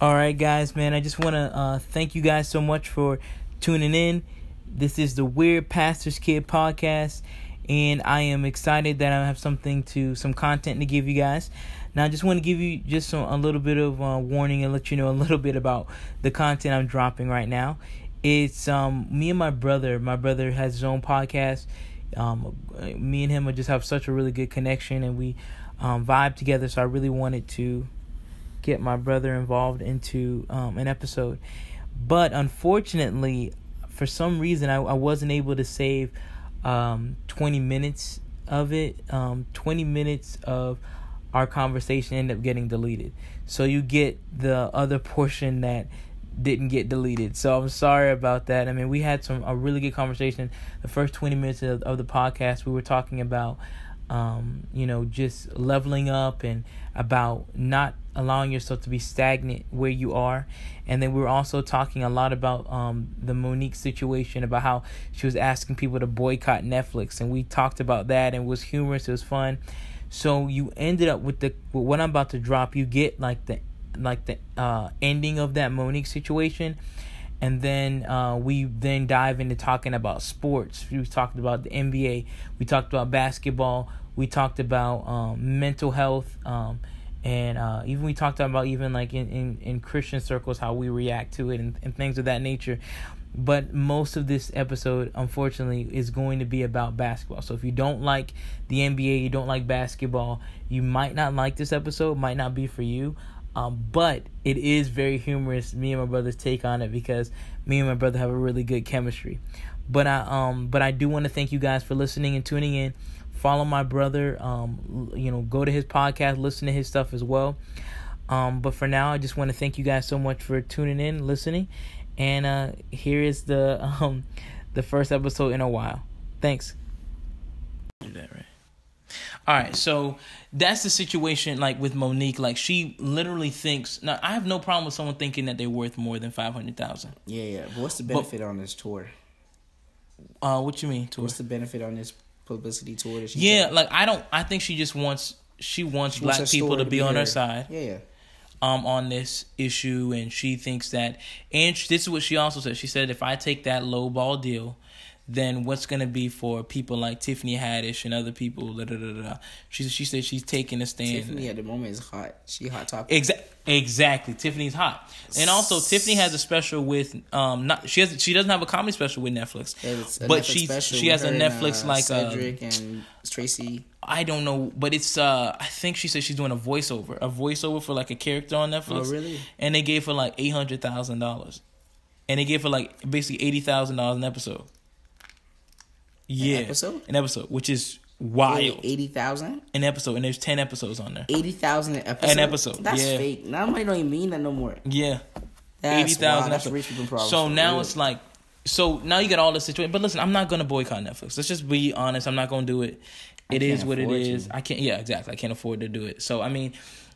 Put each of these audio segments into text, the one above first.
All right, guys, man. I just want to uh, thank you guys so much for tuning in. This is the Weird Pastor's Kid podcast, and I am excited that I have something to some content to give you guys. Now, I just want to give you just some, a little bit of uh, warning and let you know a little bit about the content I'm dropping right now. It's um me and my brother. My brother has his own podcast. Um, me and him just have such a really good connection, and we um, vibe together. So I really wanted to get my brother involved into um, an episode. But unfortunately, for some reason, I, I wasn't able to save um, 20 minutes of it. Um, 20 minutes of our conversation ended up getting deleted. So you get the other portion that didn't get deleted. So I'm sorry about that. I mean, we had some a really good conversation. The first 20 minutes of, of the podcast, we were talking about um, you know, just leveling up and about not allowing yourself to be stagnant where you are. And then we were also talking a lot about um, the Monique situation, about how she was asking people to boycott Netflix. And we talked about that and it was humorous, it was fun. So you ended up with the with what I'm about to drop, you get like the like the uh, ending of that Monique situation and then uh, we then dive into talking about sports. We talked about the NBA. We talked about basketball. We talked about um, mental health, um, and uh, even we talked about even like in, in, in Christian circles how we react to it and, and things of that nature. But most of this episode, unfortunately, is going to be about basketball. So if you don't like the NBA, you don't like basketball, you might not like this episode. Might not be for you. Um, but it is very humorous. Me and my brother's take on it because me and my brother have a really good chemistry. But I um but I do want to thank you guys for listening and tuning in. Follow my brother. Um, you know, go to his podcast, listen to his stuff as well. Um, but for now, I just want to thank you guys so much for tuning in, listening, and uh, here is the um the first episode in a while. Thanks. Do that right. All right, so that's the situation like with Monique. Like she literally thinks. Now I have no problem with someone thinking that they're worth more than five hundred thousand. Yeah, yeah. But what's the benefit but, on this tour? Uh, what you mean tour? What's the benefit on this publicity? That she yeah, like I don't. I think she just wants she wants she black wants people to be, to be on her side. Yeah, yeah. Um, on this issue, and she thinks that, and this is what she also said. She said, if I take that low ball deal, then what's going to be for people like Tiffany Haddish and other people? Da, da, da, da. She she said she's taking a stand. Tiffany at the moment is hot. She hot topic. Exactly. Exactly. Tiffany's hot, and also Tiffany has a special with um not she has she doesn't have a comedy special with Netflix, but she she has a Netflix and, uh, like uh, Cedric uh, and Tracy. I don't know, but it's uh I think she said she's doing a voiceover, a voiceover for like a character on Netflix. Oh really? And they gave her like eight hundred thousand dollars, and they gave her like basically eighty thousand dollars an episode. Yeah, an episode. An episode, which is wild. Eighty thousand. An episode, and there's ten episodes on there. Eighty thousand an episode. An episode. That's yeah. fake. Now money don't even mean that no more. Yeah. Eighty thousand. That's rich people problem. So now real. it's like, so now you got all the situation. But listen, I'm not gonna boycott Netflix. Let's just be honest. I'm not gonna do it. It is what it is. To. I can't. Yeah, exactly. I can't afford to do it. So I mean,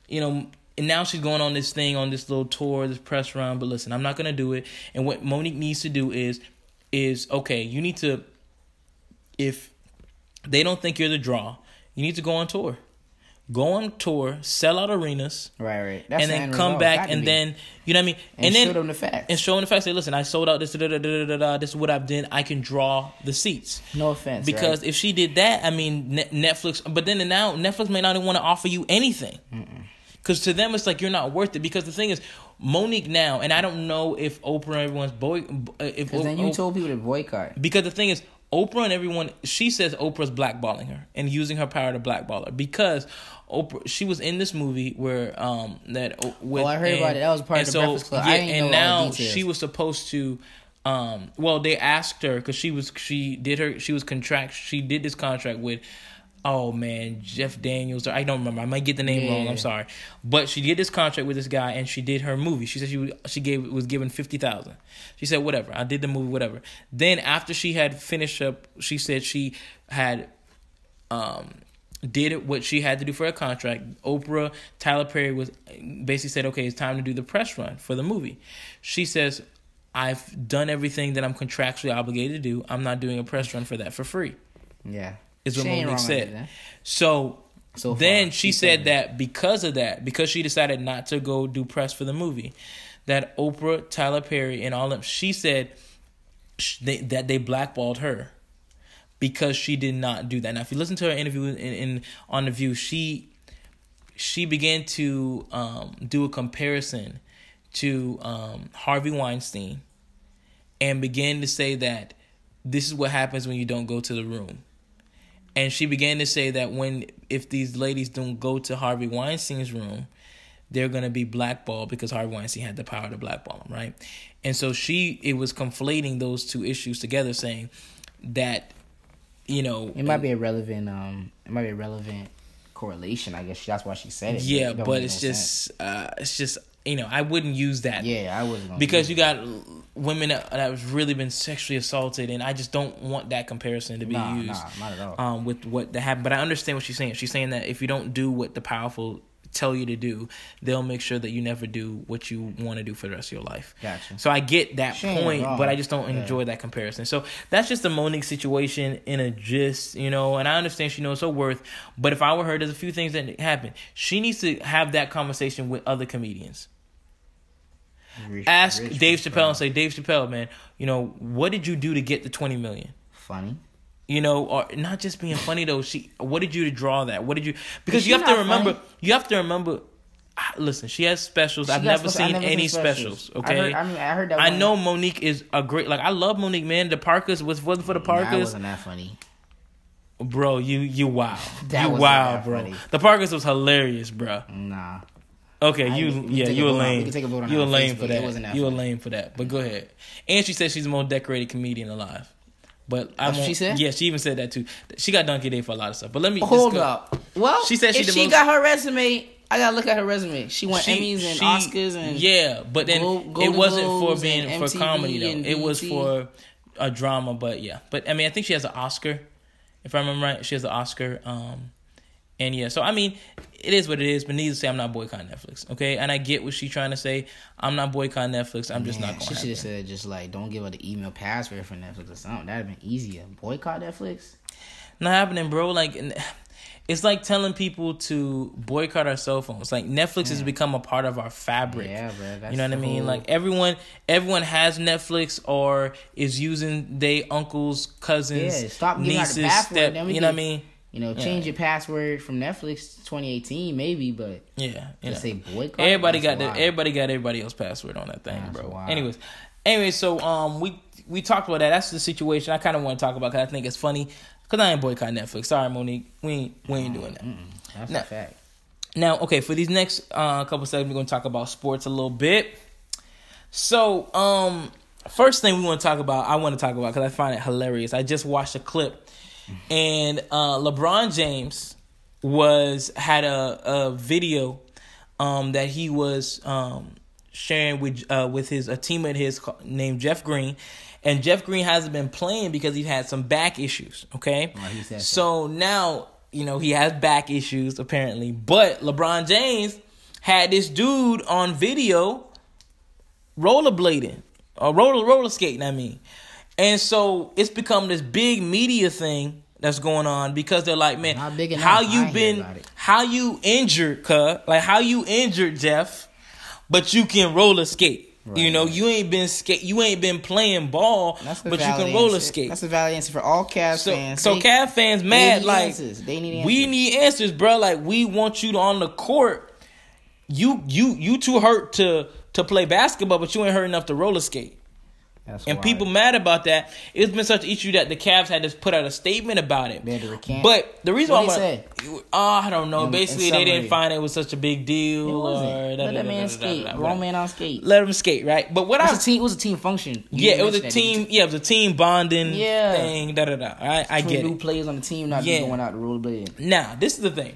you know. And now she's going on this thing on this little tour, this press run. But listen, I'm not gonna do it. And what Monique needs to do is, is okay. You need to, if they don't think you're the draw. You need to go on tour. Go on tour, sell out arenas, right, right, That's and then come back and then you know what I mean, and, and then show them the facts, and show them the facts. Say, listen, I sold out this, da, da, da, da, da, this is what I've done. I can draw the seats. No offense, because right? if she did that, I mean, Netflix. But then now Netflix may not even want to offer you anything. Because to them, it's like you're not worth it. Because the thing is, Monique now, and I don't know if Oprah and everyone's boy. Uh, if because then you told people to boycott. Because the thing is, Oprah and everyone, she says Oprah's blackballing her and using her power to blackball her because Oprah, she was in this movie where um that with, oh I heard and, about it. That was part of the so, Breakfast Club. Yeah, and now she was supposed to. Um, well, they asked her because she was she did her she was contract she did this contract with oh man, Jeff Daniels. Or I don't remember. I might get the name yeah. wrong. I'm sorry, but she did this contract with this guy, and she did her movie. She said she she gave was given fifty thousand. She said whatever. I did the movie, whatever. Then after she had finished up, she said she had um did what she had to do for her contract. Oprah, Tyler Perry was basically said, okay, it's time to do the press run for the movie. She says, I've done everything that I'm contractually obligated to do. I'm not doing a press run for that for free. Yeah is what Monique said. So So far, then she said it. that because of that, because she decided not to go do press for the movie, that Oprah, Tyler Perry, and all them, she said they, that they blackballed her because she did not do that. Now, if you listen to her interview in, in on the View, she she began to um, do a comparison to um, Harvey Weinstein and began to say that this is what happens when you don't go to the room. And she began to say that when if these ladies don't go to Harvey Weinstein's room, they're gonna be blackballed because Harvey Weinstein had the power to blackball them, right? And so she it was conflating those two issues together, saying that you know It might be a relevant. Um, it might be a relevant correlation. I guess that's why she said it. yeah, it but it's no just uh it's just you know I wouldn't use that yeah, I wouldn't. because you got women that, that have really been sexually assaulted, and I just don't want that comparison to be Nah, used nah, not at all. um, with what that happened. But I understand what she's saying. She's saying that if you don't do what the powerful tell you to do, they'll make sure that you never do what you want to do for the rest of your life. Gotcha. So I get that She point, but I just don't Yeah. enjoy that comparison. So that's just the Monique situation in a gist, you know. And I understand she knows her worth, but if I were her, there's a few things that happen. She needs to have that conversation with other comedians Rich- ask rich Dave people. Chappelle and say, Dave Chappelle, man, you know, what did you do to get the twenty million? funny. You know, or not just being funny though. She, what did you to draw that? What did you? Because Is you have to remember. funny? You have to remember. Listen, she has specials. I've never special- I seen never any seen specials. I Okay, heard, I, mean, I heard that. I one. know Monique is a great. Like I love Monique, man. The Parkers was wasn't for the Nah, it Parkers, wasn't that funny. bro. You you wow, That you wasn't wow, that bro. funny. The Parkers was hilarious, bro. Nah. Okay, I- you we yeah, you a vote on- we lame. can take a vote on You that a lame Facebook. for that. that You a lame for that. But go ahead. And she said she's the most decorated comedian alive. But I what she said? Yeah, she even said that too. She got Donkey Day for a lot of stuff. But let me just Hold go- up. Well, She said she she most- got her resume, I gotta look at her resume. She won She- Emmys and she- Oscars and yeah, but then Glo- it wasn't for being for comedy though. It was for a drama. But yeah, but I mean, I think she has an Oscar. If I remember right, she has an Oscar. Um, and yeah, so I mean, it is what it is. But needless to say, I'm not boycotting Netflix. Okay, and I get what she's trying to say. I'm not boycotting Netflix. I'm just Man, not going. She should have said just like don't give her the email password for Netflix or something. That'd have been easier. Boycott Netflix. not happening, bro. Like, it's like telling people to boycott our cell phones. Like Netflix has become a part of our fabric. Yeah, bro. That's you know what I mean? whole- Like everyone, everyone has Netflix or is using their uncles, cousins, Yeah, stop giving out the nieces, password, step. You know what I mean? You know, change your password from Netflix 2018 maybe, but Yeah, yeah. say boycott. Everybody got the, everybody got everybody else password on that thing, That's bro. wild. Anyways, anyways, so um, we we talked about that. That's the situation I kind of want to talk about because I think it's funny. Cause I ain't boycott Netflix. Sorry, Monique, we ain't we ain't doing that. That's Nah. a fact. Now, okay, for these next uh, couple seconds, we're gonna talk about sports a little bit. So, um, first thing we want to talk about, I want to talk about because I find it hilarious. I just watched a clip, and uh, LeBron James was had a a video um, that he was um, sharing with uh, with his a teammate his named Jeff Green, and Jeff Green hasn't been playing because he had some back issues. Okay, said so now you know he has back issues apparently, but LeBron James had this dude on video rollerblading or roller roller skating. I mean, and so it's become this big media thing that's going on because they're like, man, how you hear been, how you injured, cuz like how you injured Jeff, but you can roller skate. you know, you ain't been skate, you ain't been playing ball, but you can roller answer. skate. That's a valid answer for all Cavs So, fans. so They- Cavs fans mad like answers. They need answers. we need answers, bro. Like we want you to on the court. You you you too hurt to to play basketball, but you ain't hurt enough to roller skate. That's And wild. people mad about that. It's been such an issue that the Cavs had to put out a statement about it. To. But the reason What why they oh, I don't know. In- in Basically, they didn't find it was such a big deal. It wasn't. Or Let da- that man da- skate. Grown man on skate. Let him skate, right? But what It I was a team. It was a team function. You yeah, it was a mentioned that, didn't team. Yeah, it was a team bonding Yeah. thing. Da da da. Right, I get new it. players on the team, not Yeah. going out to rollerblade. Now, this is the thing.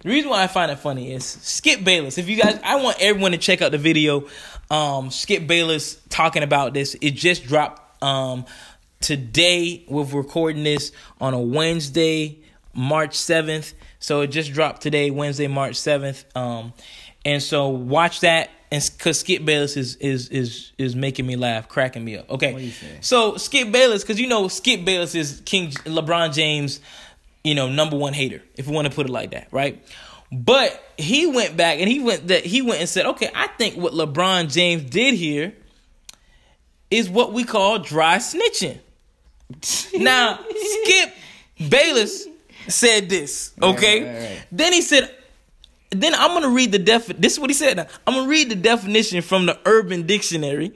The reason why I find it funny is Skip Bayless. If you guys, I want everyone to check out the video. Um, Skip Bayless talking about this. It just dropped um, today. We're recording this on a Wednesday, March seventh. So it just dropped today, Wednesday, March seventh. Um, and so watch that. And because Skip Bayless is is is is making me laugh, cracking me up. Okay, What do you say? so Skip Bayless, because you know Skip Bayless is King LeBron James, you know, number one hater, if you want to put it like that, right? But he went back and he went that he went and said, okay, I think what LeBron James did here is what we call dry snitching. now, Skip Bayless said this, okay? Right, right, right. Then he said, then I'm gonna read the def. This is what he said. Now. I'm gonna read the definition from the Urban Dictionary.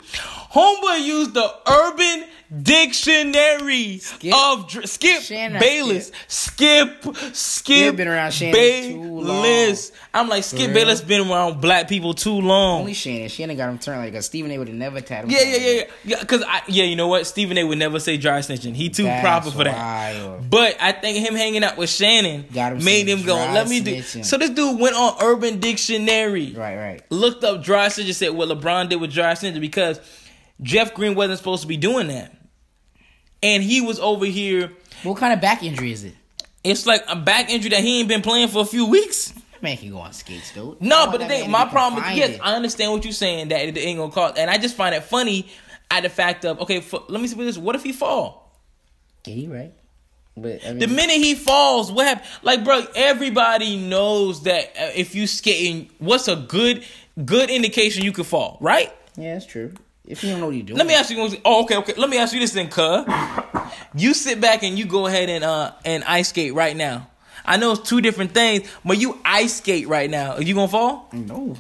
Homeboy used the Urban Dictionary Skip. of dr- Skip Shannon Bayless. Skip, Skip, been around Shannon too long. Bayless. I'm like Skip real? Bayless been around black people too long. Only Shannon. Shannon got him turned like a Stephen A. would have never tattooed. Yeah, yeah, yeah, yeah. yeah Cause I, yeah, you know what? Stephen A. would never say dry snitching. He too That's proper for that. wild. But I think him hanging out with Shannon him made him go. Let me do. So this dude went on Urban Dictionary, Right, right. looked up dry snitching, said what LeBron did with dry snitching because Jeff Green wasn't supposed to be doing that, and he was over here. What kind of back injury is it? It's like a back injury that he ain't been playing for a few weeks. Man can go on skates, dude. No, but the thing, my problem is, yes. I understand what you're saying that it ain't gonna cost, and I just find it funny at the fact of okay, for, let me see this. What if he fall? Yeah, you right. But I mean, The minute he falls, what happened? Like, bro, everybody knows that uh, if you skating, what's a good good indication you could fall, right? yeah, that's true. If you don't know what you're doing, Let me ask you. Oh, okay, okay. Let me ask you this then, cuz. You sit back and you go ahead and uh and ice skate right now. I know it's two different things, but you ice skate right now. Are you gonna fall? No,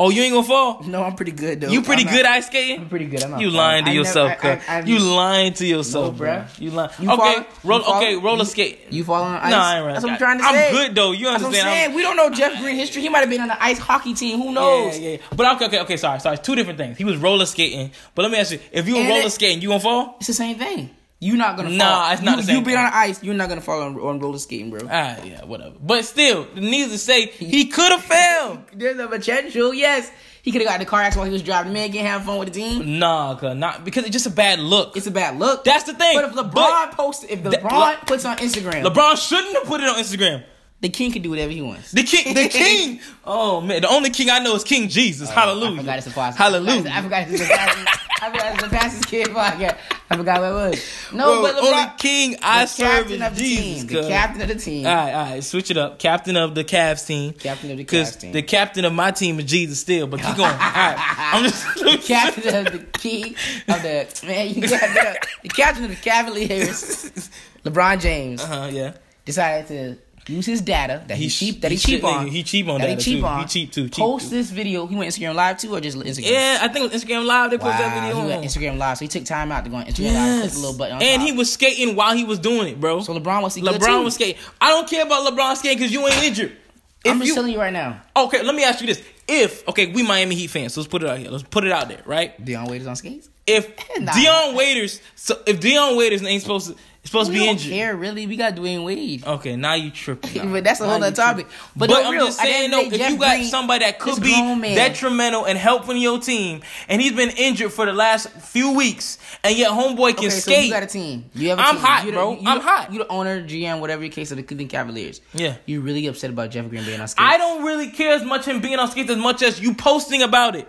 Oh, you ain't gonna fall. no, I'm pretty good though. You pretty I'm good not- ice skating. I'm pretty good. I'm not You lying to yourself, never- I- I- You lying to yourself, No, bro. You lying. You okay, falling? roll. You falling? Okay, roller You- skate. You falling on ice? No, I ain't That's running. what I'm trying to say. I'm good, though. You That's what I'm understand? I'm- We don't know Jeff Green history. He might have been on the ice hockey team. Who knows? Yeah, yeah, yeah. But okay, okay, okay. Sorry, sorry. Two different things. He was roller skating. But let me ask you: If you were roller skating, you gonna fall? It's the same thing. You're not gonna fall. Nah, it's not you, the same You been on ice. You're not gonna fall on, on roller skating, bro. Ah, yeah, whatever. But still, needless to say, he could have failed. There's a potential. Yes, he could have got in the car accident while he was driving. Man, can't have fun with the team. Nah, cause not because it's just a bad look. It's a bad look. That's the thing. But if LeBron But- posts, if That- LeBron Le- puts on Instagram, LeBron shouldn't have put it on Instagram. the king can do whatever he wants. The king, the king. Oh man, the only king I know is King Jesus. Hallelujah. Oh, I forgot it's fastest. Hallelujah. I forgot it's fastest. I forgot it's the pastor's kid podcast. I forgot what it was. No, Bro, but only king I the serve captain is of the Jesus. team. The captain of the team. All right, all right, switch it up. Captain of the Cavs team. Captain of the Cavs team. the captain of my team is Jesus still, but keep going. All right. I'm just captain of the key of the man. You got the, the captain of the Cavaliers, LeBron James, Uh-huh, yeah. decided to use his data that he, He cheap that he, he cheap on. nigga, he cheap on that data, he cheap too. on. He cheap, too, cheap, Post too. this video. He went Instagram live too, or just Instagram? Yeah, I think Instagram Live. They posted that video he went on. Instagram live, so he took time out to go on Instagram live, click the little button on and top. he was skating while he was doing it, bro. so LeBron was he good LeBron was skating. I don't care about LeBron skating because you ain't injured. If I'm just you, telling you right now, okay, let me ask you this: If okay, we Miami Heat fans, so let's put it out here. Let's put it out there, right? Dion Waiters on skates. If Nah. Dion Waiters, so if Dion Waiters ain't supposed to supposed We to be don't injured, care really. We got Dwyane Wade. okay, now you tripping. But that's a Now whole other topic. But But, I'm real, just saying though, if you got Green- somebody that could be detrimental and helping your team, and he's been injured for the last few weeks, and yet homeboy can Okay, so skate. you got a team. You have a I'm team. hot, You bro. you I'm hot. You the owner, GM, whatever your case of the Cleveland Cavaliers. Yeah. You really upset about Jeff Green being on skates. I don't really care as much him being on skates as much as you posting about it.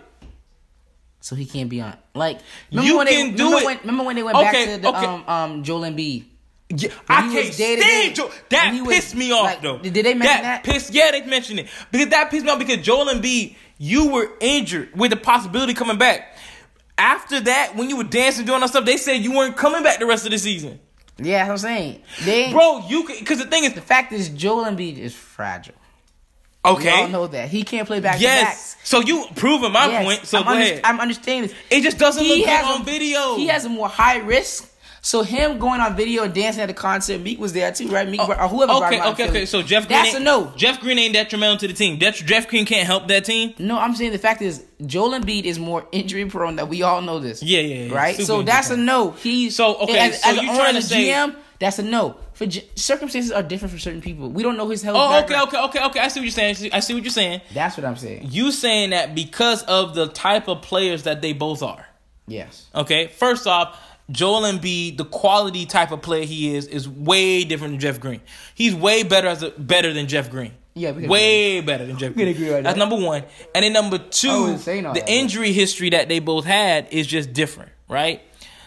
So he can't be on. Like You when can they, do remember it. When, remember when they went Okay, back to the okay. um um Joel Embiid? Yeah, I can't stand. Joel. That he was, pissed me off like, though. did they mention that? Pissed, yeah, they mentioned it because that pissed me off because Joel Embiid, you were injured with the possibility coming back. After that, when you were dancing doing all stuff, they said you weren't coming back the rest of the season, Yeah, that's what I'm saying. They bro. You because the thing is, the fact is Joel Embiid is fragile. okay, We all know that he can't play back yes. So you proving my. Yes, point. So I'm, go under- ahead. I'm understanding. it just doesn't look good has on a- video. He has a more high risk. So him going on video and dancing at the concert, Meek was there too, right? Meek oh, or whoever. Okay, okay, okay. So Jeff Green, that's a no. Jeff Green ain't detrimental to the team. Det- Jeff Green can't help that team. No, I'm saying the fact is Joel Embiid is more injury prone. That we all know this. Yeah, yeah, yeah. Right. So that's a no. He's So, okay, As, so as you trying to say- GM, that's a no. For J- circumstances are different for certain people. We don't know his health. Oh, okay, background. okay, okay, okay. I see what you're saying. I see what you're saying. That's what I'm saying. You saying that because of the type of players that they both are. Yes. Okay, first off, Joel Embiid, the quality type of player he is, is way different than Jeff Green. He's way better as a, better than Jeff Green. Yeah, we can way better than Jeff We can Green. agree on That's that. number one, and then number two, wasn't saying all the that, injury history that they both had is just different, right?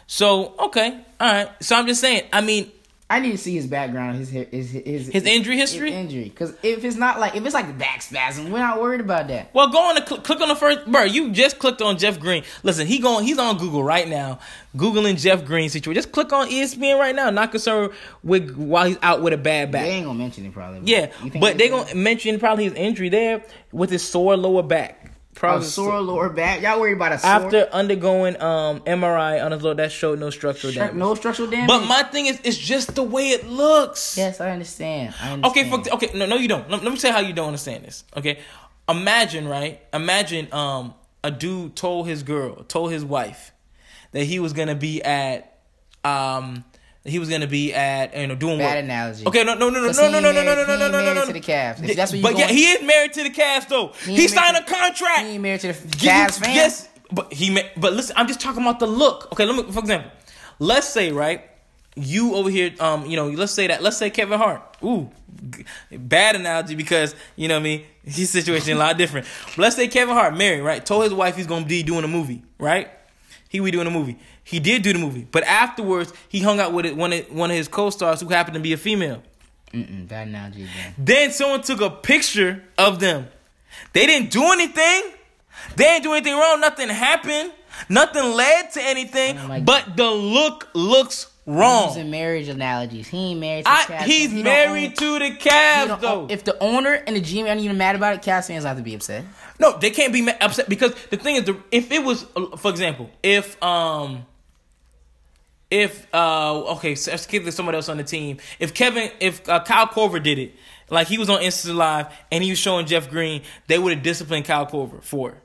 So okay, all right. So I'm just saying. I mean, I need to see his background, his his his his, injury history? his injury. Because if it's not like if it's like the back spasm, we're not worried about that. Well, go on to cl- click on the first, bro. You just clicked on Jeff Green. Listen, he going, he's on Google right now, googling Jeff Green situation. Just click on ESPN right now. Not concerned with while he's out with a bad back. They ain't gonna mention it probably. Yeah, but they gonna mention probably his injury there with his sore lower back. A Probably sore lower back. Y'all worried about a sore after undergoing um MRI on his lower that showed no structural Stru- damage. no structural damage. But my thing is, it's just the way it looks. yes, I understand. I understand. Okay, fuck. Okay, no, no, you don't. Let, let me say how you don't understand this. Okay, imagine, right? Imagine, um, a dude told his girl, told his wife, that he was gonna be at, um, he was gonna be at, you know, doing what? Bad work. analogy. Okay, no, no, no, no, no, he no, no, no, no, no, he no, no, no, no. to the Cavs. If that's what you but yeah, going- he is married to the Cavs though. He, ain't signed a to- contract. He ain't married to the Cavs fan. Yes, but he. But listen, I'm just talking about the look. Okay, let me. For example, let's say right, you over here. Um, you know, let's say that. Let's say Kevin Hart. Ooh, bad analogy because you know what I mean. His situation a lot different. But let's say Kevin Hart married right. Told his wife he's gonna be doing a movie right. He be doing a movie. He did do the movie, but afterwards he hung out with it, one of one of his co-stars who happened to be a female. Mm-mm, bad analogy again. Then someone took a picture of them. They didn't do anything. They didn't do anything wrong. Nothing happened. Nothing led to anything. Oh God. but the look looks wrong. Using marriage analogies. He ain't married to I, Cavs. he's He married own- to the he Cavs though. own- If the owner and the GM aren't even mad about it, Cavs fans have to be upset. No, they can't be upset because the thing is, the, if it was, uh, for example, if um, if uh, okay, so let's give this somebody else on the team. If Kevin, if uh, Kyle Korver did it, like he was on Insta Live and he was showing Jeff Green, they would have disciplined Kyle Korver for it.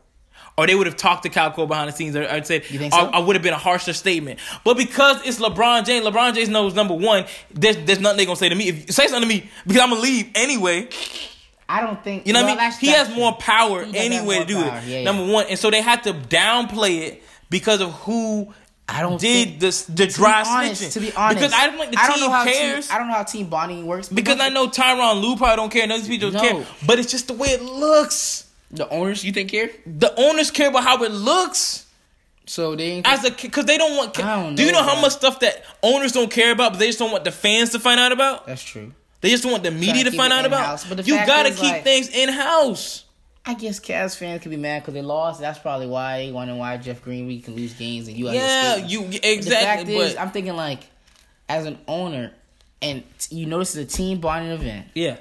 Or they would have talked to Kyle Korver behind the scenes. Or I'd say, or, so? I would have been a harsher statement. But because it's LeBron James, LeBron James knows number one, there's, there's nothing they gonna say to me. If you say something to me, because I'm gonna leave anyway. I don't think You know well, what I mean? He has more power He does have anyway to do power. it. Yeah, yeah. Number one, and so they had to downplay it because of who I don't did think- the the To dry honest, snitching. to be honest, because I don't think the I don't team know how cares. Team, I don't know how team bonding works because I know Tyronn Lue probably don't care. None of these people don't No. care. But it's just the way it looks. the owners. You think care? The owners care about how it looks. So they ain't. As a because they don't want. I don't do you know, know how much stuff that owners don't care about, but they just don't want the fans to find out about? that's true. They just want the media to find out about. but the You gotta keep like- things in house. I guess Cavs fans could be mad because they lost. That's probably why they wondering why Jeff Green we can lose games and you. Yeah, you But The fact exactly. is, But I'm thinking like, as an owner, and you notice it's a team bonding event. yeah,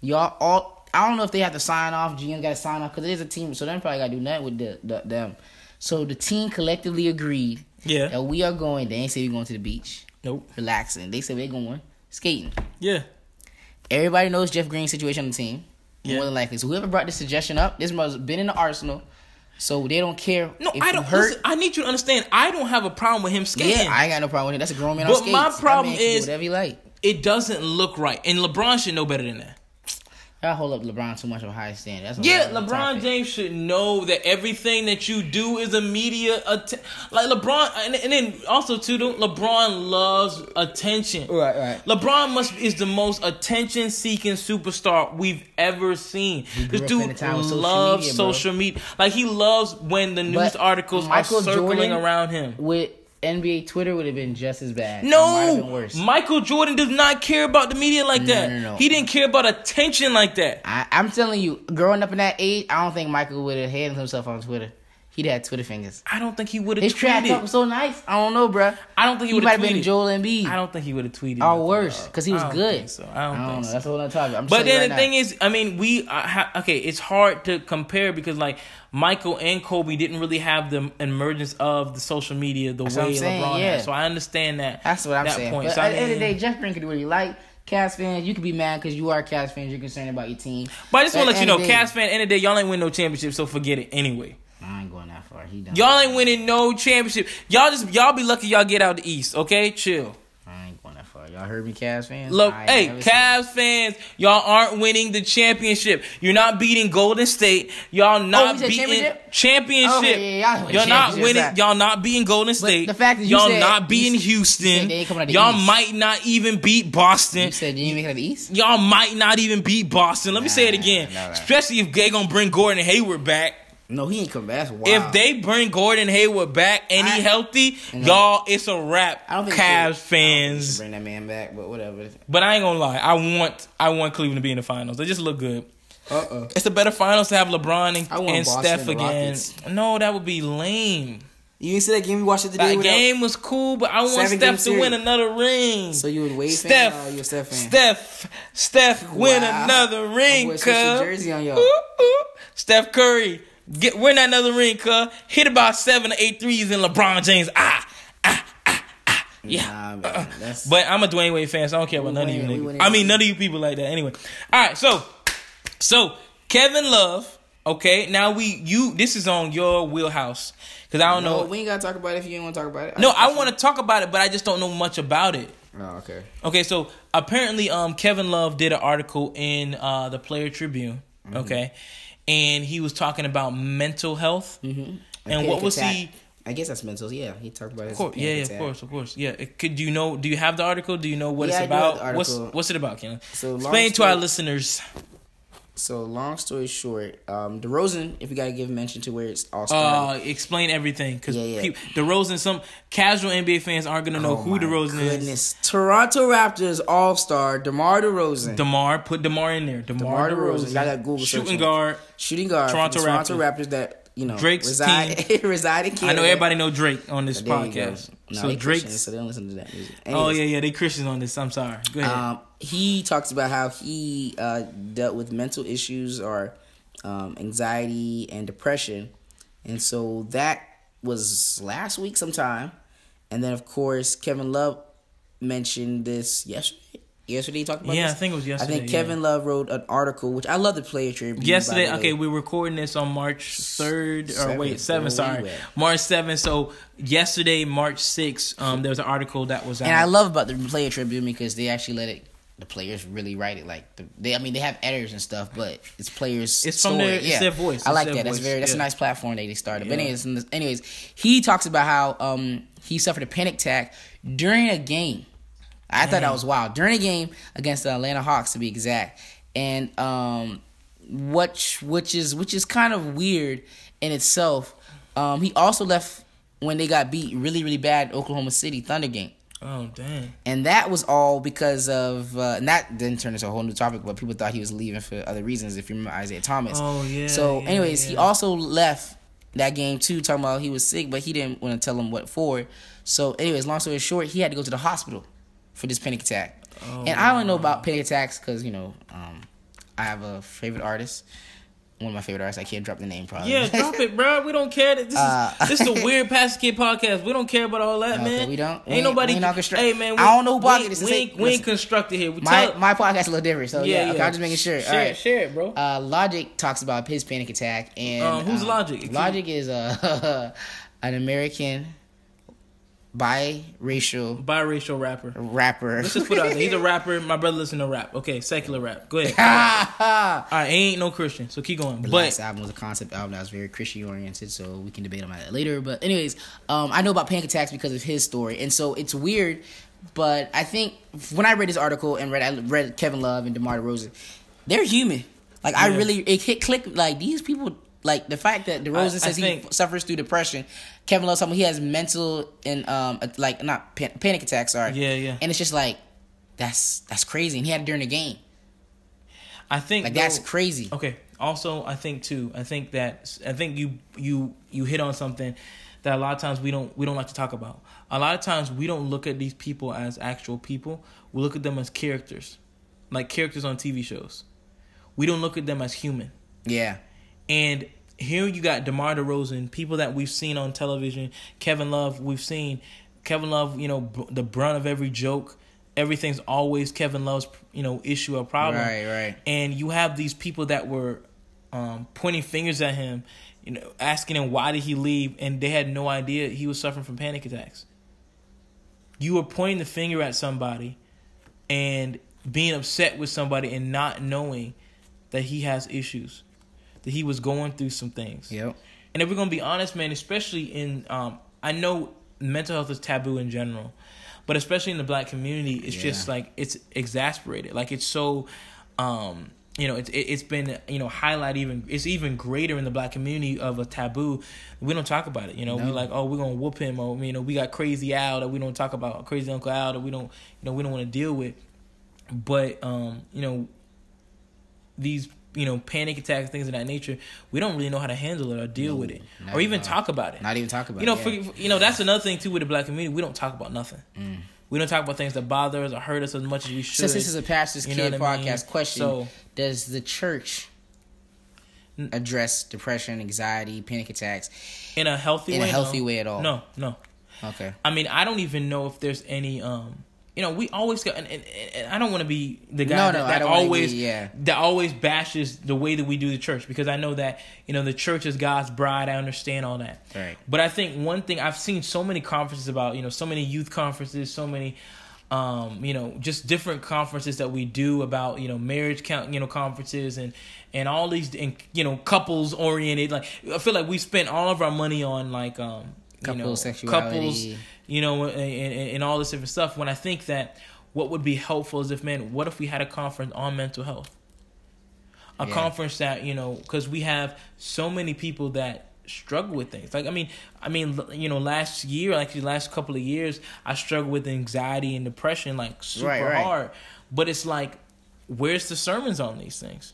Y'all all. I don't know if they have to sign off. GM got to sign off because it is a team, so they probably got to do nothing with the, the, them. So the team collectively agreed yeah. that we are going. They ain't say we're going to the beach, Nope. relaxing. They said we're going skating. Yeah. Everybody knows Jeff Green's situation on the team. Yeah. More than likely. So whoever brought this suggestion up, this must have been in the arsenal. So they don't care. No, if I don't. hurt. Listen, I need you to understand. I don't have a problem with him skating. yeah, I ain't got no problem with it. That's a grown man But on skates. my problem is- whatever he like. it doesn't look right, and LeBron should know better than that. I hold up LeBron too much of a high standard. That's Yeah, LeBron. James should know that everything that you do is a media att- like LeBron, and, and then also too, LeBron loves attention. Right, right. LeBron must is the most attention seeking superstar we've ever seen. This dude in a time with social loves media, social media. Like he loves when the news But articles Michael are circling Jordan around him. With NBA Twitter would have been just as bad. It might have been No, worse. Michael Jordan does not care about the media like No, that. no, no. He didn't care about attention like that. I, I'm telling you, growing up in that age, I don't think Michael would have handled himself on Twitter. He'd had Twitter fingers. I don't think he would have His track talk tweeted. was so nice. I don't know, bruh. I don't think he He would might have have been tweeted. Joel Embiid. I don't think he would have tweeted. Or worse, because he was I good. so. I don't, I don't think know. so. That's a whole other topic. I'm But telling you then right the now. thing is, I mean, we uh, ha- okay. It's hard to compare because like Michael and Kobe didn't really have the emergence of the social media the That's way what saying, LeBron yeah. has. So I understand that. That's what I'm that saying. Point. But So, I at the end of the day, Jeff Green could do what he like. Cavs fans, you could be mad because you are Cavs fans. You're concerned about your team. But I just want to let you know, end of the Cavs fan, end of the day, y'all ain't win no championship, so forget it anyway. I ain't going that far. He done. Y'all ain't winning no championship. Y'all just y'all be lucky y'all get out the East. Okay, chill. I ain't going that far. Y'all heard me, Cavs fans. Look, I hey, never said- Cavs fans, y'all aren't winning the championship. You're not beating Golden State. Y'all oh, not Oh, beating championship? championship. Okay, yeah, yeah, y'all Y'all not winning. right. Y'all not beating Golden State. the fact that you y'all said- not beating you Houston. they ain't coming out the y'all East. might not even beat Boston. You said you make it out the East. Y'all might not even beat Boston. Let me say it again. nah, nah. Especially if they gonna bring Gordon Hayward back. No, he ain't come back. If they bring Gordon Hayward back and he I- healthy, No. y'all, it's a wrap. I don't think Cavs they- I don't think they fans. bring that man back, but whatever. But I ain't gonna lie. I want I want Cleveland to be in the finals. They just look good. Uh uh It's a better finals to have LeBron and, and Steph again. Rockets. No, that would be lame. You didn't see that game we watched it today? That game was cool, but I want Steph to win another ring. So you would Wade Steph, fan or you a Steph fan? Steph, Steph, win Wow. another ring, cuz. jersey on y'all. Ooh, ooh. Steph Curry, get win that another ring, cuz. Hit about seven to eight threes in LeBron James. Ah, ah, ah, ah. Yeah. Nah, man. That's, But I'm a Dwyane Wade fan, so I don't care about none of you niggas. I mean, none of you people like that. Anyway, all right. So, so Kevin Love. Okay, now we you. This is on your wheelhouse because I don't no, know. we ain't gotta talk about it if you don't want to talk about it. No, I want to talk about it, but I just don't know much about it. Oh, okay. Okay, so apparently, um, Kevin Love did an article in uh the Player Tribune. Mm-hmm. Okay, and he was talking about mental health. Mm-hmm. And what was he? I guess that's mental. Yeah, he talked about. Of course, yeah, yeah, of course, of course, yeah. It- Could do you know? Do you have the article? Do you know what Yeah, it's I about? the What's what's it about, Ken? So, Explain to our listeners. So long story short, um, DeRozan, if you gotta give mention to where it's all Uh, explain everything because Yeah, yeah. DeRozan. Some casual NBA fans aren't gonna know Oh who DeRozan is. Toronto Raptors All Star DeMar DeRozan, Demar, put Demar in there. Demar, DeMar DeRozan. DeRozan, Y'all got Google shooting guard. shooting guard Toronto Toronto, Toronto Raptors. that you know Drake's reside reside in Canada. I know everybody know Drake on this There you go. podcast. No, so they Drake's. So they don't listen to that music. Oh yeah, yeah, they Christians on this. I'm sorry. Go ahead. Um, he talks about how he uh, dealt with mental issues or um, anxiety and depression, and so that was last week sometime. And then of course Kevin Love mentioned this yesterday. Yesterday he talked about yeah, this. I think it was yesterday. I think yeah. Kevin Love wrote an article, which I love the Player Tribune. Yesterday, okay, we're recording this on March third or Seventh, wait, seventh. Sorry, we? March seventh. So yesterday, March sixth, um, there was an article that was out. And I love about the Player Tribune because they actually let it. The players really write it like the, they. I mean, they have editors and stuff, but it's players. It's from story. their- it's their voice. I like that. That's voice. very. That's a nice platform that they started. But anyways, anyways, he talks about how um he suffered a panic attack during a game. I thought that was wild during a game against the Atlanta Hawks to be exact, and um, which which is which is kind of weird in itself. Um, he also left when they got beat really really bad Oklahoma City Thunder game. Oh dang. And that was all because of, uh, and that didn't turn into a whole new topic, but people thought he was leaving for other reasons, if you remember Isaiah Thomas. Oh yeah. so, yeah, anyways, he also left that game too, talking about he was sick, but he didn't want to tell him what for. So, anyways, long story short, he had to go to the hospital for this panic attack. Oh, and I only know about panic attacks because, you know, um, I have a favorite artist. One of my favorite artists. I can't drop the name probably. Yeah, drop it, bro. We don't care. This Uh, is this is a weird Pastor Kid podcast. We don't care about all that, Okay, man. we don't? We Ain't ain't- nobody. we ain't not construct- hey, man. We, I don't know who we, this is. We ain't, we ain't constructed here. We my, tell, my podcast is a little different. So, yeah, okay, I'm just making sure. Share, All it, right. share it, bro. Uh, Logic talks about his panic attack, and Um, who's Logic? Logic is a an American biracial Biracial rapper. rapper. Let's just put out there. He's a rapper. My brother listen to rap. Okay, secular rap. Go ahead. all right, ain't no Christian, so keep going. The But last album was a concept album that was very Christian oriented, so we can debate on that later. But anyways, um, I know about panic attacks because of his story, and so it's weird. But I think when I read this article and read I read Kevin Love and DeMar DeRozan, they're human. Like I really it hit click like these people. Like the fact that DeRozan I- I says he suffers through depression, Kevin Love something he has mental and um like not pan- panic attacks. Sorry, Yeah, yeah. and it's just like that's that's crazy, and he had it during the game. I think Like that's crazy. Okay. Also, I think too. I think that I think you you you hit on something that a lot of times we don't we don't like to talk about. A lot of times we don't look at these people as actual people. We look at them as characters, like characters on TV shows. We don't look at them as human. Yeah, And here you got DeMar DeRozan, people that we've seen on television. Kevin Love, we've seen Kevin Love. You know, br- the brunt of every joke. Everything's always Kevin Love's, you know, issue or problem right, right. and you have these people that were um, pointing fingers at him, you know, asking him why did he leave, and they had no idea he was suffering from panic attacks. You were pointing the finger at somebody, and being upset with somebody, and not knowing that he has issues, that he was going through some things. Yep. And if we're gonna be honest, man, especially in um, I know mental health is taboo in general, but especially in the black community, it's Yeah. just like it's exasperated. Like it's so um you know, it's it, it's been you know highlight even it's even greater in the black community of a taboo. We don't talk about it. You know, No. we like oh we're gonna whoop him or you know we got crazy Al that we don't talk about crazy Uncle Al that we don't you know we don't want to deal with. But um you know these you know panic attacks things of that nature we don't really know how to handle it or deal No, with it or even talk about it. Not even talk about You know, it. yeah. for- you know that's another thing too with the black community. We don't talk about nothing. Mm. We don't talk about things that bother us or hurt us as much as we should. Since this is a pastor's You kid what I mean? podcast, question: So- Does the church address depression, anxiety, panic attacks in a healthy in a way, healthy no. way at all? No, no. Okay. I mean, I don't even know if there's any. um You know, we always got, and, and, and I don't want to be the guy No, that, no, that always, be- yeah. that always bashes the way that we do the church because I know that you know the church is God's bride. I understand all that. Right. But I think one thing I've seen so many conferences about, you know, so many youth conferences, so many, um, you know, just different conferences that we do about, you know, marriage count, you know, conferences and and all these, and you know, couples oriented. Like I feel like we spent all of our money on like, um, you know, sexuality. couples, you know, and, and, and all this different stuff. When I think that what would be helpful is if, man, what if we had a conference on mental health? A Yeah. conference that you know, because we have so many people that struggle with things. Like I mean, I mean, you know, last year, like the last couple of years, I struggled with anxiety and depression like super Right, right. hard. But it's like, where's the sermons on these things?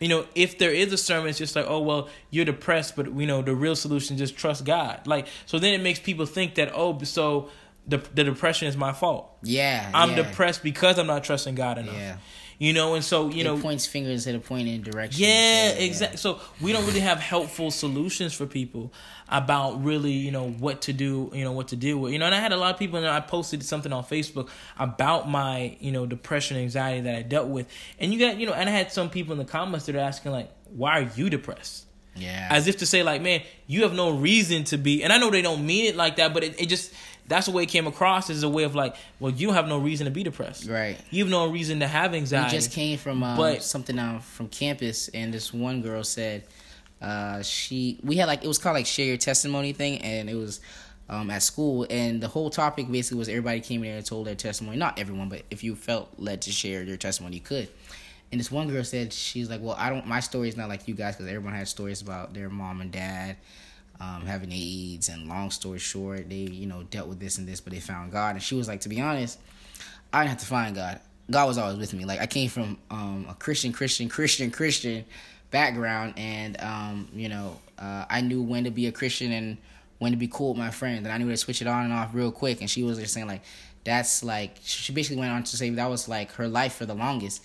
You know, if there is a sermon, it's just like, oh well, you're depressed, but you know, the real solution just trust God. Like, so then it makes people think that oh, so the the depression is my fault. Yeah. I'm yeah. depressed because I'm not trusting God enough. Yeah. You know, and so you it know, points fingers at a point in direction. yeah, exactly. So we don't really have helpful solutions for people about really, you know, what to do, you know, what to deal with. You know, and I had a lot of people and I posted something on Facebook about my, you know, depression anxiety that I dealt with. And you got, you know, and I had some people in the comments that are asking like, why are you depressed? Yeah. As if to say like, man, you have no reason to be and I know they don't mean it like that, but it, it just that's the way it came across as a way of like, well, you have no reason to be depressed. right. You have no reason to have We anxiety. just came from um, But- something um, from campus, and this one girl said uh, she we had like it was called like share your testimony thing, and it was um, at school, and the whole topic basically was everybody came in there and told their testimony. Not everyone, but if you felt led to share your testimony, you could. And this one girl said she's like, well, I don't. My story is not like you guys because everyone has stories about their mom and dad. Um, having AIDS and long story short, they you know dealt with this and this, but they found God. And she was like, to be honest, I didn't have to find God. God was always with me. Like I came from um, a Christian, Christian, Christian, Christian background, and um, you know, uh, I knew when to be a Christian and when to be cool with my friends, and I knew to switch it on and off real quick. And she was just saying like, that's like she basically went on to say that was like her life for the longest,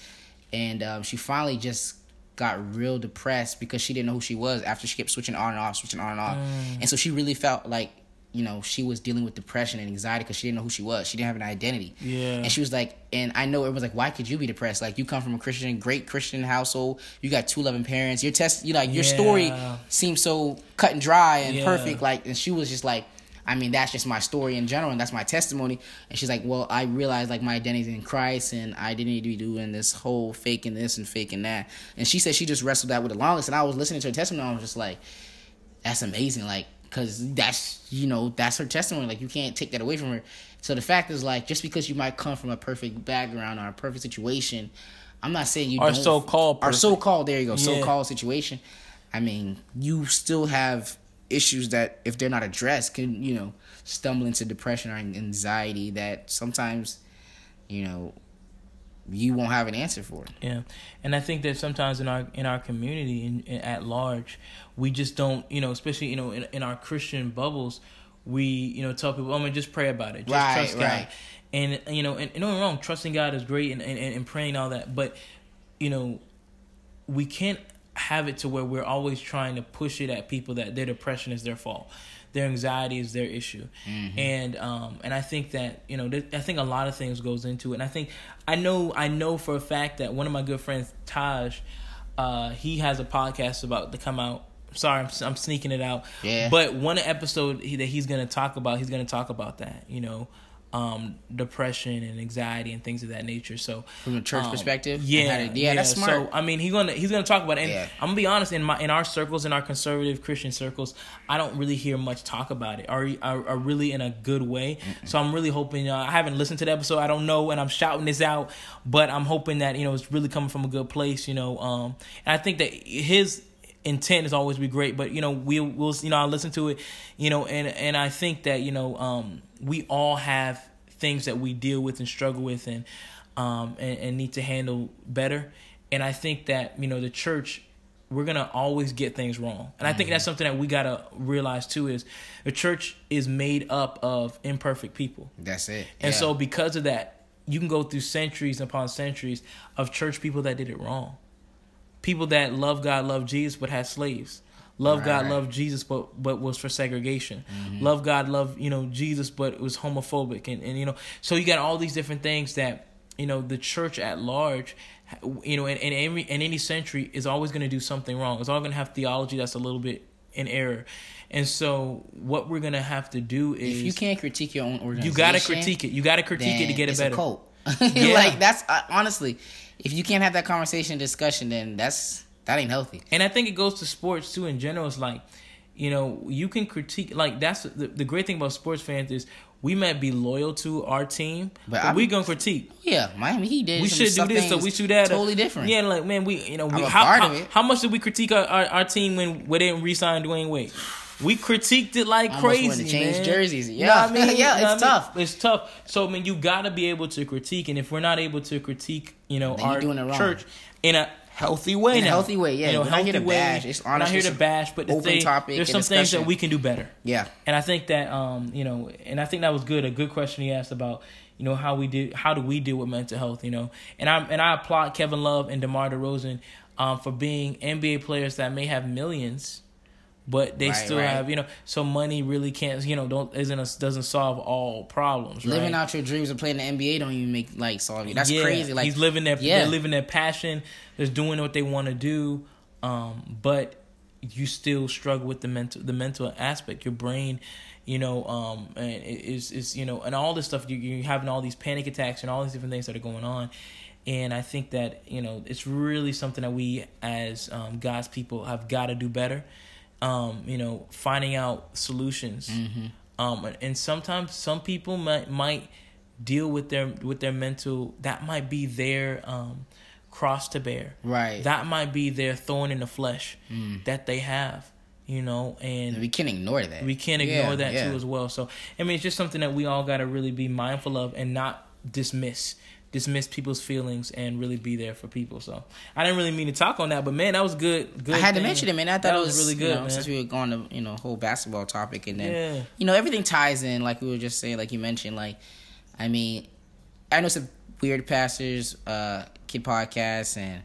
and um, she finally just got real depressed because she didn't know who she was after she kept switching on and off, switching on and off, mm. and so she really felt like you know she was dealing with depression and anxiety because she didn't know who she was. She didn't have an identity. Yeah. And she was like, and I know everyone's like, why could you be depressed? Like you come from a Christian, great Christian household. You got two loving parents. Your test, you like your story seems so cut and dry and Yeah. perfect. Like, and she was just like, I mean, that's just my story in general, and that's my testimony. And she's like, well, I realized like my identity in Christ, and I didn't need to be doing this whole faking this and faking that. And she said she just wrestled that with the longest. And I was listening to her testimony, and I was just like, that's amazing. Like, cause that's you know that's her testimony. Like you can't take that away from her. So the fact is like just because you might come from a perfect background or a perfect situation, I'm not saying you Or don't so-called or perfect. so called. There you go, Yeah. so called situation. I mean, you still have issues that if they're not addressed can you know stumble into depression or anxiety that sometimes you know you won't have an answer for. Yeah, and I think that sometimes in our in our community in, in, at large, we just don't, you know, especially you know in, in our Christian bubbles, we you know tell people, "Oh man, just pray about it, just Right, trust God." right. And you know, and, and no wrong, trusting God is great, and, and and praying all that, but you know, we can't have it to where we're always trying to push it at people that their depression is their fault their anxiety is their issue. And um and i think that you know th- i think a lot of things goes into it. And i think i know i know for a fact that one of my good friends taj uh he has a podcast about to come out. Sorry i'm, I'm sneaking it out. Yeah. but one episode he, that he's gonna talk about he's gonna talk about that you know um, depression and anxiety and things of that nature. So from a church um, perspective, yeah, to, yeah, that's smart. So I mean, he's gonna he's gonna talk about it. And Yeah. I'm gonna be honest, in my in our circles, in our conservative Christian circles, I don't really hear much talk about it, are, are really in a good way. So I'm really hoping. Uh, I haven't listened to the episode. I don't know, and I'm shouting this out, but I'm hoping that you know it's really coming from a good place. You know, um, and I think that his intent is always be great, but you know we will you know I listen to it, you know, and and I think that you know um, we all have things that we deal with and struggle with and um and, and need to handle better, and I think that you know the church we're gonna always get things wrong, and I think that's something that we gotta realize too is the church is made up of imperfect people. That's it. And Yeah. so because of that, you can go through centuries upon centuries of church people that did it wrong. People that love God, love Jesus, but had slaves. Love God, Right. Mm-hmm. love Jesus, but but was for segregation. Love God, love you know Jesus, but it was homophobic, and and you know so you got all these different things that you know the church at large, you know, in, in every in any century is always going to do something wrong. It's all going to have theology that's a little bit in error, and so what we're going to have to do is if you can't critique your own organization, you got to critique it. You got to critique it to get it it's better. Yeah. like that's uh, honestly, if you can't have that conversation, discussion, then that's that ain't healthy. And I think it goes to sports too in general. It's like, you know, you can critique. Like that's the, the great thing about sports fans is we might be loyal to our team, But but, we gonna critique. Yeah, Miami Heat did. We should do this, so we should that. Totally different. Yeah, like man, we you know we, how, how, how much did we critique our, our, our team when we didn't re-sign Dwyane Wade? We critiqued it like Almost crazy. to change man. jerseys. You know Yeah. what I mean? Yeah, You know it's what I mean? tough. It's tough. So I mean, you gotta be able to critique, and if we're not able to critique, you know, Then our doing it wrong. church in a healthy way In a healthy way, yeah. You know, We're not here healthy to way. bash. It's We're not here to bash, but open thing, topic there's some things that we can do better. Yeah. And I think that um, you know, and I think that was good. A good question he asked about, you know, how we do how do we deal with mental health, you know. And I and I applaud Kevin Love and DeMar DeRozan um for being NBA players that may have millions but they Right, still right. have, you know, so money really can't, you know, don't isn't a, doesn't solve all problems, right? Living out your dreams of playing the NBA don't even make like solve you. That's Yeah, crazy. Like he's living their yeah. they're living their passion, they're doing what they want to do, um, but you still struggle with the mental the mental aspect. Your brain, you know, um, and is is you know, and all this stuff. You you're having all these panic attacks and all these different things that are going on. And I think that you know it's really something that we as um, God's people have got to do better. Um, you know, finding out solutions. Mm-hmm. Um, and, and sometimes some people might might deal with their with their mental. That might be their um, cross to bear. Right. That might be their thorn in the flesh that they have. You know, and we can't ignore that. we can't ignore Yeah, that yeah. too as well. So I mean, it's just something that we all got to really be mindful of and not dismiss dismiss people's feelings and really be there for people. So I didn't really mean to talk on that, but man, that was good. Good. I had to mention it, man. I thought That it was really you good, know, man. since we were going to you know whole basketball topic, and then Yeah. you know everything ties in. Like we were just saying, like you mentioned, like I mean, I know some weird pastors, uh, kid podcasts, and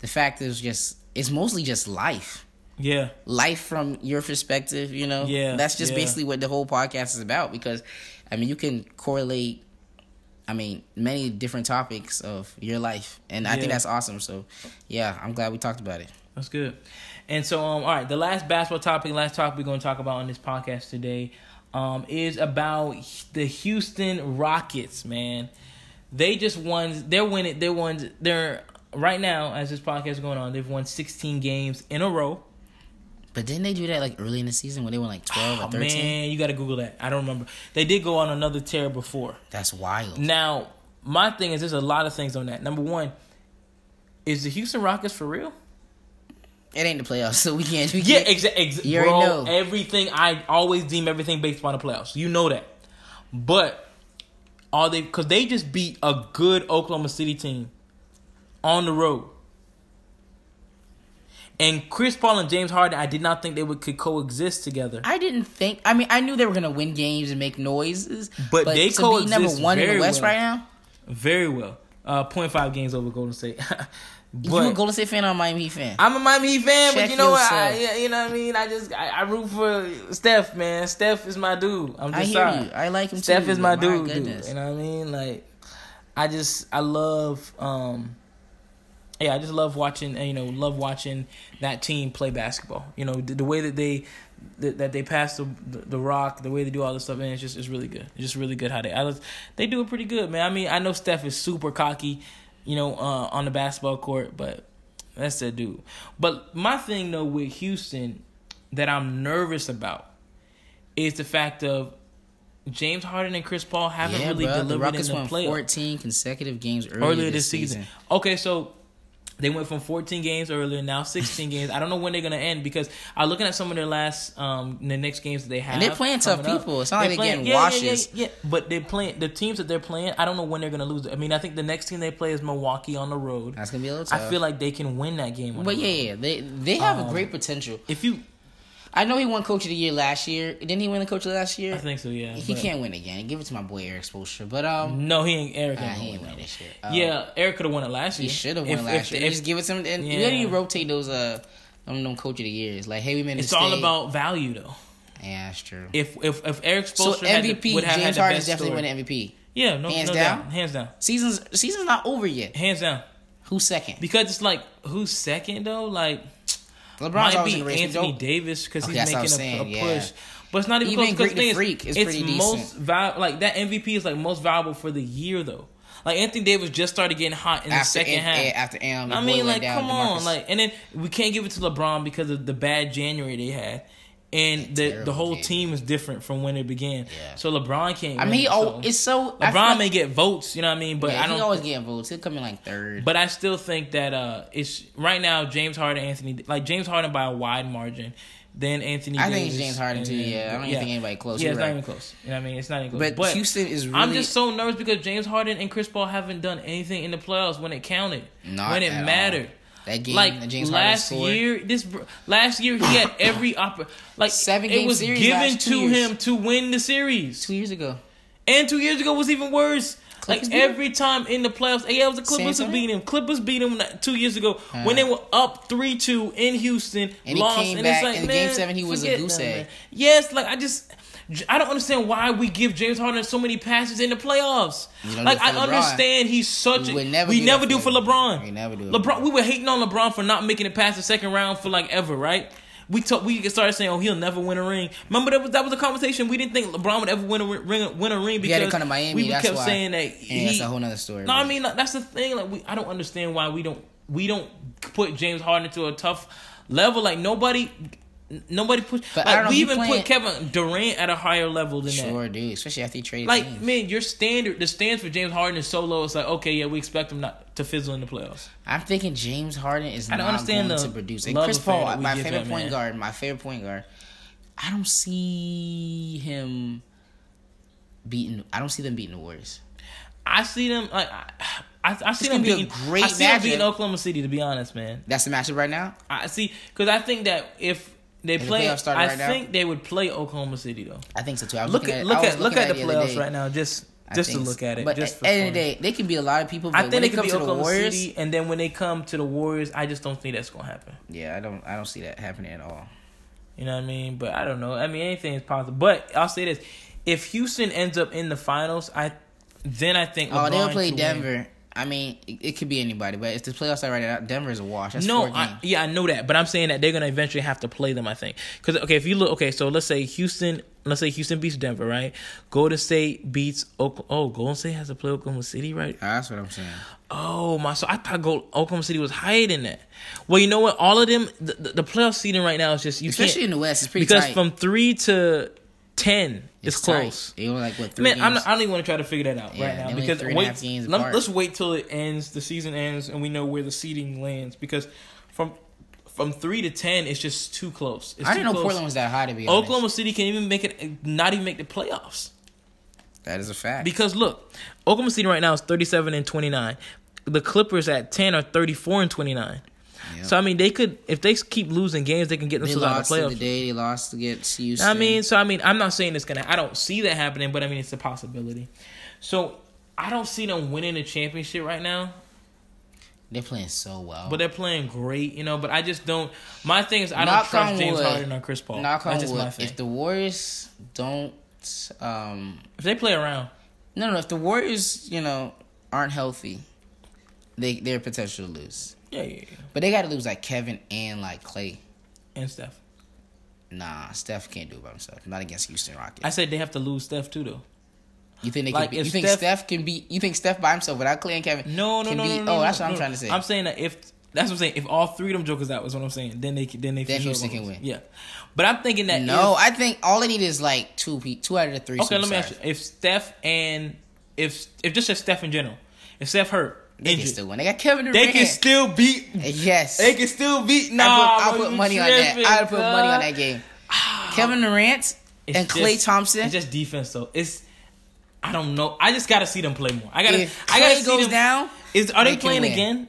the fact is just it's mostly just life. yeah, life from your perspective, you know? Yeah, That's just yeah. basically what the whole podcast is about because I mean you can correlate I mean, many different topics of your life. And I think that's awesome. So yeah, I'm glad we talked about it. That's good. And so, um, all right, the last basketball topic, last topic we're going to talk about on this podcast today, um, is about the Houston Rockets. Man, they just won. They're winning. They're won. They're right now as this podcast is going on. They've won 16 games in a row. But didn't they do that like early in the season when they won like 12 Oh or 13? man, you got to Google that. I don't remember. They did go on another tear before. That's wild. Now, my thing is, there's a lot of things on that. Number one, is the Houston Rockets for real? It ain't the playoffs, so we can't. We Yeah, exactly. Exa- You bro, already know. everything. I always deem everything based upon the playoffs. You know that. But are they? Because they just beat a good Oklahoma City team on the road. And Chris Paul and James Harden, I did not think they would could coexist together. I didn't think. I mean, I knew they were gonna win games and make noises, But they to be number coexist one in very the West well. right now. Very well. Uh, 0.5 games over Golden State. you a but Golden State fan or a Miami Heat fan? I'm a Miami Heat fan, but you know what? I, yeah, you know what I mean. I just I, I root for Steph, man. Steph is my dude. I'm just I hear sorry. you. I like him Steph too. is my but dude, dude. You know what I mean? Like, I just I love um, yeah, I just love watching. uh, You know, love watching that team play basketball. You know, the, the way that they that, that they pass the, the the rock, the way they do all this stuff, and it's just it's really good. It's just really good how they I was, they do it pretty good, man. I mean, I know Steph is super cocky, you know, uh, on the basketball court, but that's that dude. But my thing though with Houston that I'm nervous about is the fact of James Harden and Chris Paul haven't yeah, really bro. The delivered Rockets in the won playoffs 14 consecutive games earlier, earlier this season. Okay, so they went from 14 games earlier, now 16 games. I don't know when they're gonna end because I'm looking at some of their last, um, the next games that they have. And they're playing tough up. people. It's not like they're getting yeah, yeah, washes. Yeah, yeah, but they're playing the teams that they're playing. I don't know when they're gonna lose. I mean, I think the next team they play is Milwaukee on the road. That's gonna be a little Tough. I feel like they can win that game. But yeah, yeah, they they have Um, a great potential. if you, I know he won Coach of the Year last year. Didn't he win the Coach of the last year? I think so. Yeah, he can't win again. Give it to my boy Erik Spoelstra. But um, No, he ain't. Erik nah, he ain't win win this year. Um, Yeah, Erik could have won it last year. he should have won if- last year. if- just give it to him. And Yeah. you gotta rotate those uh, them, them Coach of the Years. Like, hey, we made It's all about value, though. Yeah, that's true. If if if Erik So Spoelstra had the- MVP, would have James Harden definitely story. winning MVP. Yeah, no, Hands no down? doubt. hands down, Season's season's not over yet. hands down. Who's second? Because it's like who's second though? Like LeBron's might be in the race. but Anthony Davis because Okay, he's that's what I making a, saying, a yeah. push. But it's not even, Even close. 'cause Greek the thing is, Freak is it's most val- like that MVP is like most valuable for the year though. Like Anthony Davis just started getting hot in the second and- half. and after Am, I mean, like, down, come on, like, and then we can't give it to LeBron because of the bad January they had, and the the whole team is different from when it began. Yeah. So LeBron can't. I mean, he so. oh, it's so LeBron like- may get votes, you know what I mean, but yeah, I don't. He always get votes. He'll come in like third. But I still think that uh, it's right now James Harden, Anthony, like James Harden by a wide margin. Then Anthony. I think it's James Harden, too, then- yeah. I don't even think anybody close. Yeah, it's not even close. You know what I mean? It's not even close. but, Houston is really. I'm just so nervous because James Harden and Chris Paul haven't done anything in the playoffs when it counted, Not when it at all. That game. Like that James Harden last year, this last year he had every oppor- like Seven it was given to years. him to win the series. two years ago. And two years ago was even worse. Clippers like every time in the playoffs, yeah, it was the Clippers who beat him. Clippers beat him two years ago when they were up three two in Houston. And he lost, came and back it's like, in man, Game Seven, he was a goose egg. Yes, like I just. I don't understand why we give James Harden so many passes in the playoffs. Like I LeBron. understand he's such We would never we do never do for. LeBron. We never do. LeBron we were hating on LeBron for not making it past the second round for like ever, right? We talk, we started saying, "Oh, he'll never win a ring." Remember that was that was a conversation. We didn't think LeBron would ever win a ring, win a ring because to to Miami. we kept why. saying that And he. that's a whole nother story. no, I mean like, that's the thing. Like we, I don't understand why we don't we don't put James Harden to a tough level. Like nobody, nobody put. But like know, we even playing- put Kevin Durant at a higher level than that. sure, dude. Especially after he traded. Like teams. man, your standard, the stands for James Harden is so low. It's like okay, yeah, we expect him not to fizzle in the playoffs. I'm thinking James Harden is I don't not understand going the to produce. And love Chris Paul, my favorite point man. guard, my favorite point guard. I don't see him beating. I don't see them beating the Warriors. I see them like I, I, I see them be a beating. great I see them beating. Oklahoma City. To be honest, man, That's the matchup right now. I see because I think that if they play, started I right now? think they would play Oklahoma City though. I think so too. I Look at at, look at look looking at the other playoffs day. right now. Just just to look at it. But just at the end of the day, they can be a lot of people. I think they could be to the Oklahoma Warriors, City, and then when they come to the Warriors, I just don't think that's gonna happen. yeah, I don't. I don't see that happening at all. You know what I mean? But I don't know. I mean, anything is possible. But I'll say this: if Houston ends up in the finals, I then I think Oh, LeBron they'll play Denver. win. I mean, it, it could be anybody, but if the playoffs are right now, Denver is a wash. That's No. I, yeah, I know that, but I'm saying that they're gonna eventually have to play them. I think because okay, if you look, okay, so let's say Houston, let's say Houston beats Denver, right? Golden State beats Oklahoma. Oh, Golden State has to play Oklahoma City, right? That's what I'm saying. Oh my! So I thought Gold, Oklahoma City was higher than that. Well, you know what? All of them, the, the, the playoff seeding right now is just you Especially in the West, it's pretty because tight. from three to ten, it's, It's tight. close. They only like what three Man, not, I don't even want to try to figure that out Yeah, right now because three and a wait, let, us wait till it ends, the season ends, and we know where the seeding lands. Because from from three to ten, it's just too close. It's I didn't know close. Portland was that high to be honest. Oklahoma City can even make it, not even make the playoffs. That is a fact. Because look, Oklahoma City right now is 37 and 29. The Clippers at 10 are 34 and 29. Yeah. So I mean, they could if they keep losing games, they can get themselves out of the playoffs. the day they lost against Houston. I mean, so I mean, I'm not saying it's gonna. I don't see that happening, but I mean, it's a possibility. So I don't see them winning a championship right now, they're playing so well. but they're playing great, you know. But I just don't. My thing is, I don't Knock trust on James wood. Harden or Chris Paul. knock That's just my thing. if the Warriors don't, um, if they play around, no, no, if the Warriors, you know, aren't healthy, they they're potential to lose. Yeah, yeah, yeah. But they got to lose like Kevin and like Klay. And Steph. Nah, Steph can't do it by himself. Not against Houston Rockets. I said they have to lose Steph too, though. You think they Like, can? Be, you think Steph- Steph, can beat? You think Steph by himself without Klay and Kevin? No, no, can no, beat, no, no. Oh, that's what no. I'm trying to say. I'm saying that if that's what I'm saying, if all three of them jokers out was what I'm saying, then they then they Then Houston can win. Yeah, but I'm thinking that no, if- I think all they need is like two, two out of the three. okay, let me ask you: if Steph and if if just as Steph in general, if Steph hurt They can still win. They got Kevin Durant. they can still beat. Yes. They can still beat. Nah, I put, I put money on that. I put money on that game. Ah. Kevin Durant It's and Klay just- Thompson. It's just defense, though. It's I don't know. I just got to see them play more. I got to. if I got to Klay see goes them. down, Is are they, they playing again?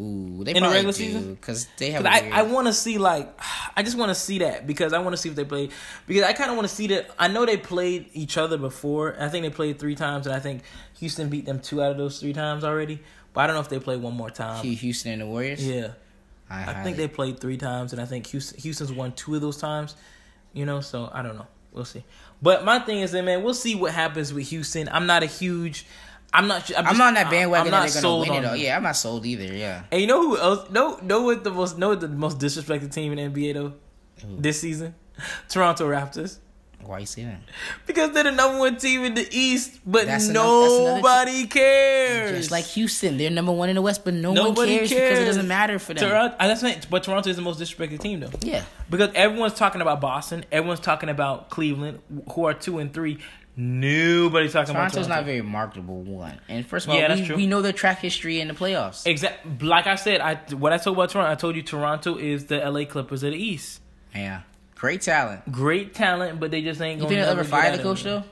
Ooh, they In the regular do, season? because they have. I, weird- I want to see like I just want to see that because I want to see if they play because I kind of want to see that I know they played each other before I think they played three times and I think Houston beat them two out of those three times already but I don't know if they play one more time Houston and the Warriors. yeah I, I highly- think they played three times and I think Houston, Houston's won two of those times you know so I don't know we'll see but my thing is that man we'll see what happens with Houston I'm not a huge I'm not I'm, I'm not on that bandwagon I'm that not they're gonna sold win it. on Though. Yeah, I'm not sold either. Yeah. And you know who else? No, know what the most know what the most disrespected team in the NBA though Who? this season? Toronto Raptors Why you say that? because they're the number one team in the East, but That's ano- that's another nobody cares. Just like Houston, they're number one in the West, but no nobody one cares, because it doesn't matter for them. Toronto, that's not, but Toronto is the most disrespected team though Yeah. because everyone's talking about Boston, everyone's talking about Cleveland, who are two and three. Nobody's talking about Toronto's Toronto. not very marketable one. And first of all, Yeah, that's we, true. we know their track history in the playoffs. Exact. Like I said, I what I told about Toronto, I told you Toronto is the LA Clippers of the East. Yeah. Great talent. Great talent, but they just ain't gonna think ever fire the coach though?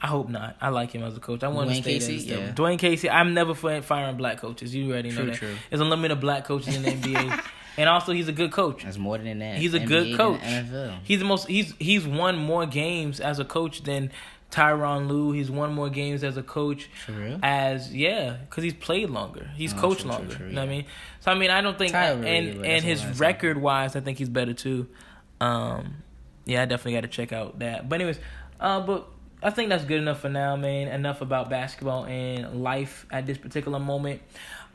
I hope not. I like him as a coach. I want Dwane to stay Casey? there. Yeah. Dwane Casey. I'm never fi- firing black coaches. You already know True, that. true. There's a limit of black coaches in the NBA, and also he's a good coach. That's more than that. He's a NBA good coach. NFL. He's the most. He's he's won more games as a coach than Tyronn Lue. He's won more games as a coach. For? As yeah, because he's played longer. He's Oh, coached true, true, longer. true, you know what I mean? So I mean, I don't think Ty and overrated, and his all saying. record wise, I think he's better too. Um, yeah, I definitely got to check out that. But anyways, uh, but I think that's good enough for now, man. Enough about basketball and life at this particular moment.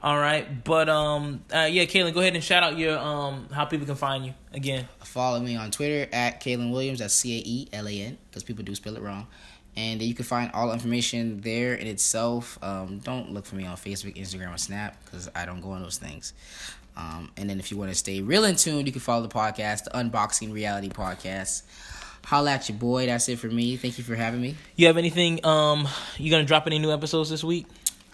All right, but um, uh, yeah, Caelan, go ahead and shout out your um, how people can find you again. Follow me on Twitter at Caelan Williams. That's C A E L A N because people do spell it wrong. And you can find all information there in itself. Um, don't look for me on Facebook, Instagram, or Snap because I don't go on those things. Um, and then if you want to stay real in tune, you can follow the podcast, the Unboxing Reality Podcast. Holla at your boy. That's it for me. Thank you for having me. You have anything? Um, you gonna drop any new episodes this week?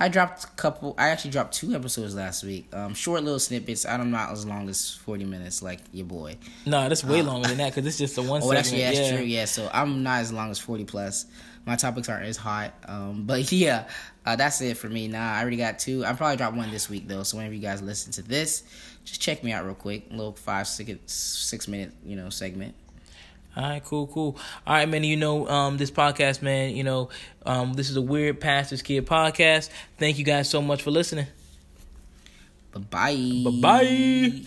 I dropped a couple. I actually dropped two episodes last week. Um, short little snippets. I'm not as long as 40 minutes like your boy. No, that's way longer than that because it's just a one. Uh, Oh, that's segment. yeah, that's true. Yeah, so I'm not as long as 40 plus. My topics aren't as hot. Um, but yeah, uh, that's it for me. Nah, I already got two. I probably drop one this week though. So whenever you guys listen to this, just check me out real quick. A little five six six minute you know segment. All right, cool, cool. All right, man. You know, um, this podcast, man. You know, um, this is a weird pastor's kid podcast. Thank you guys so much for listening. Bye bye. Bye bye.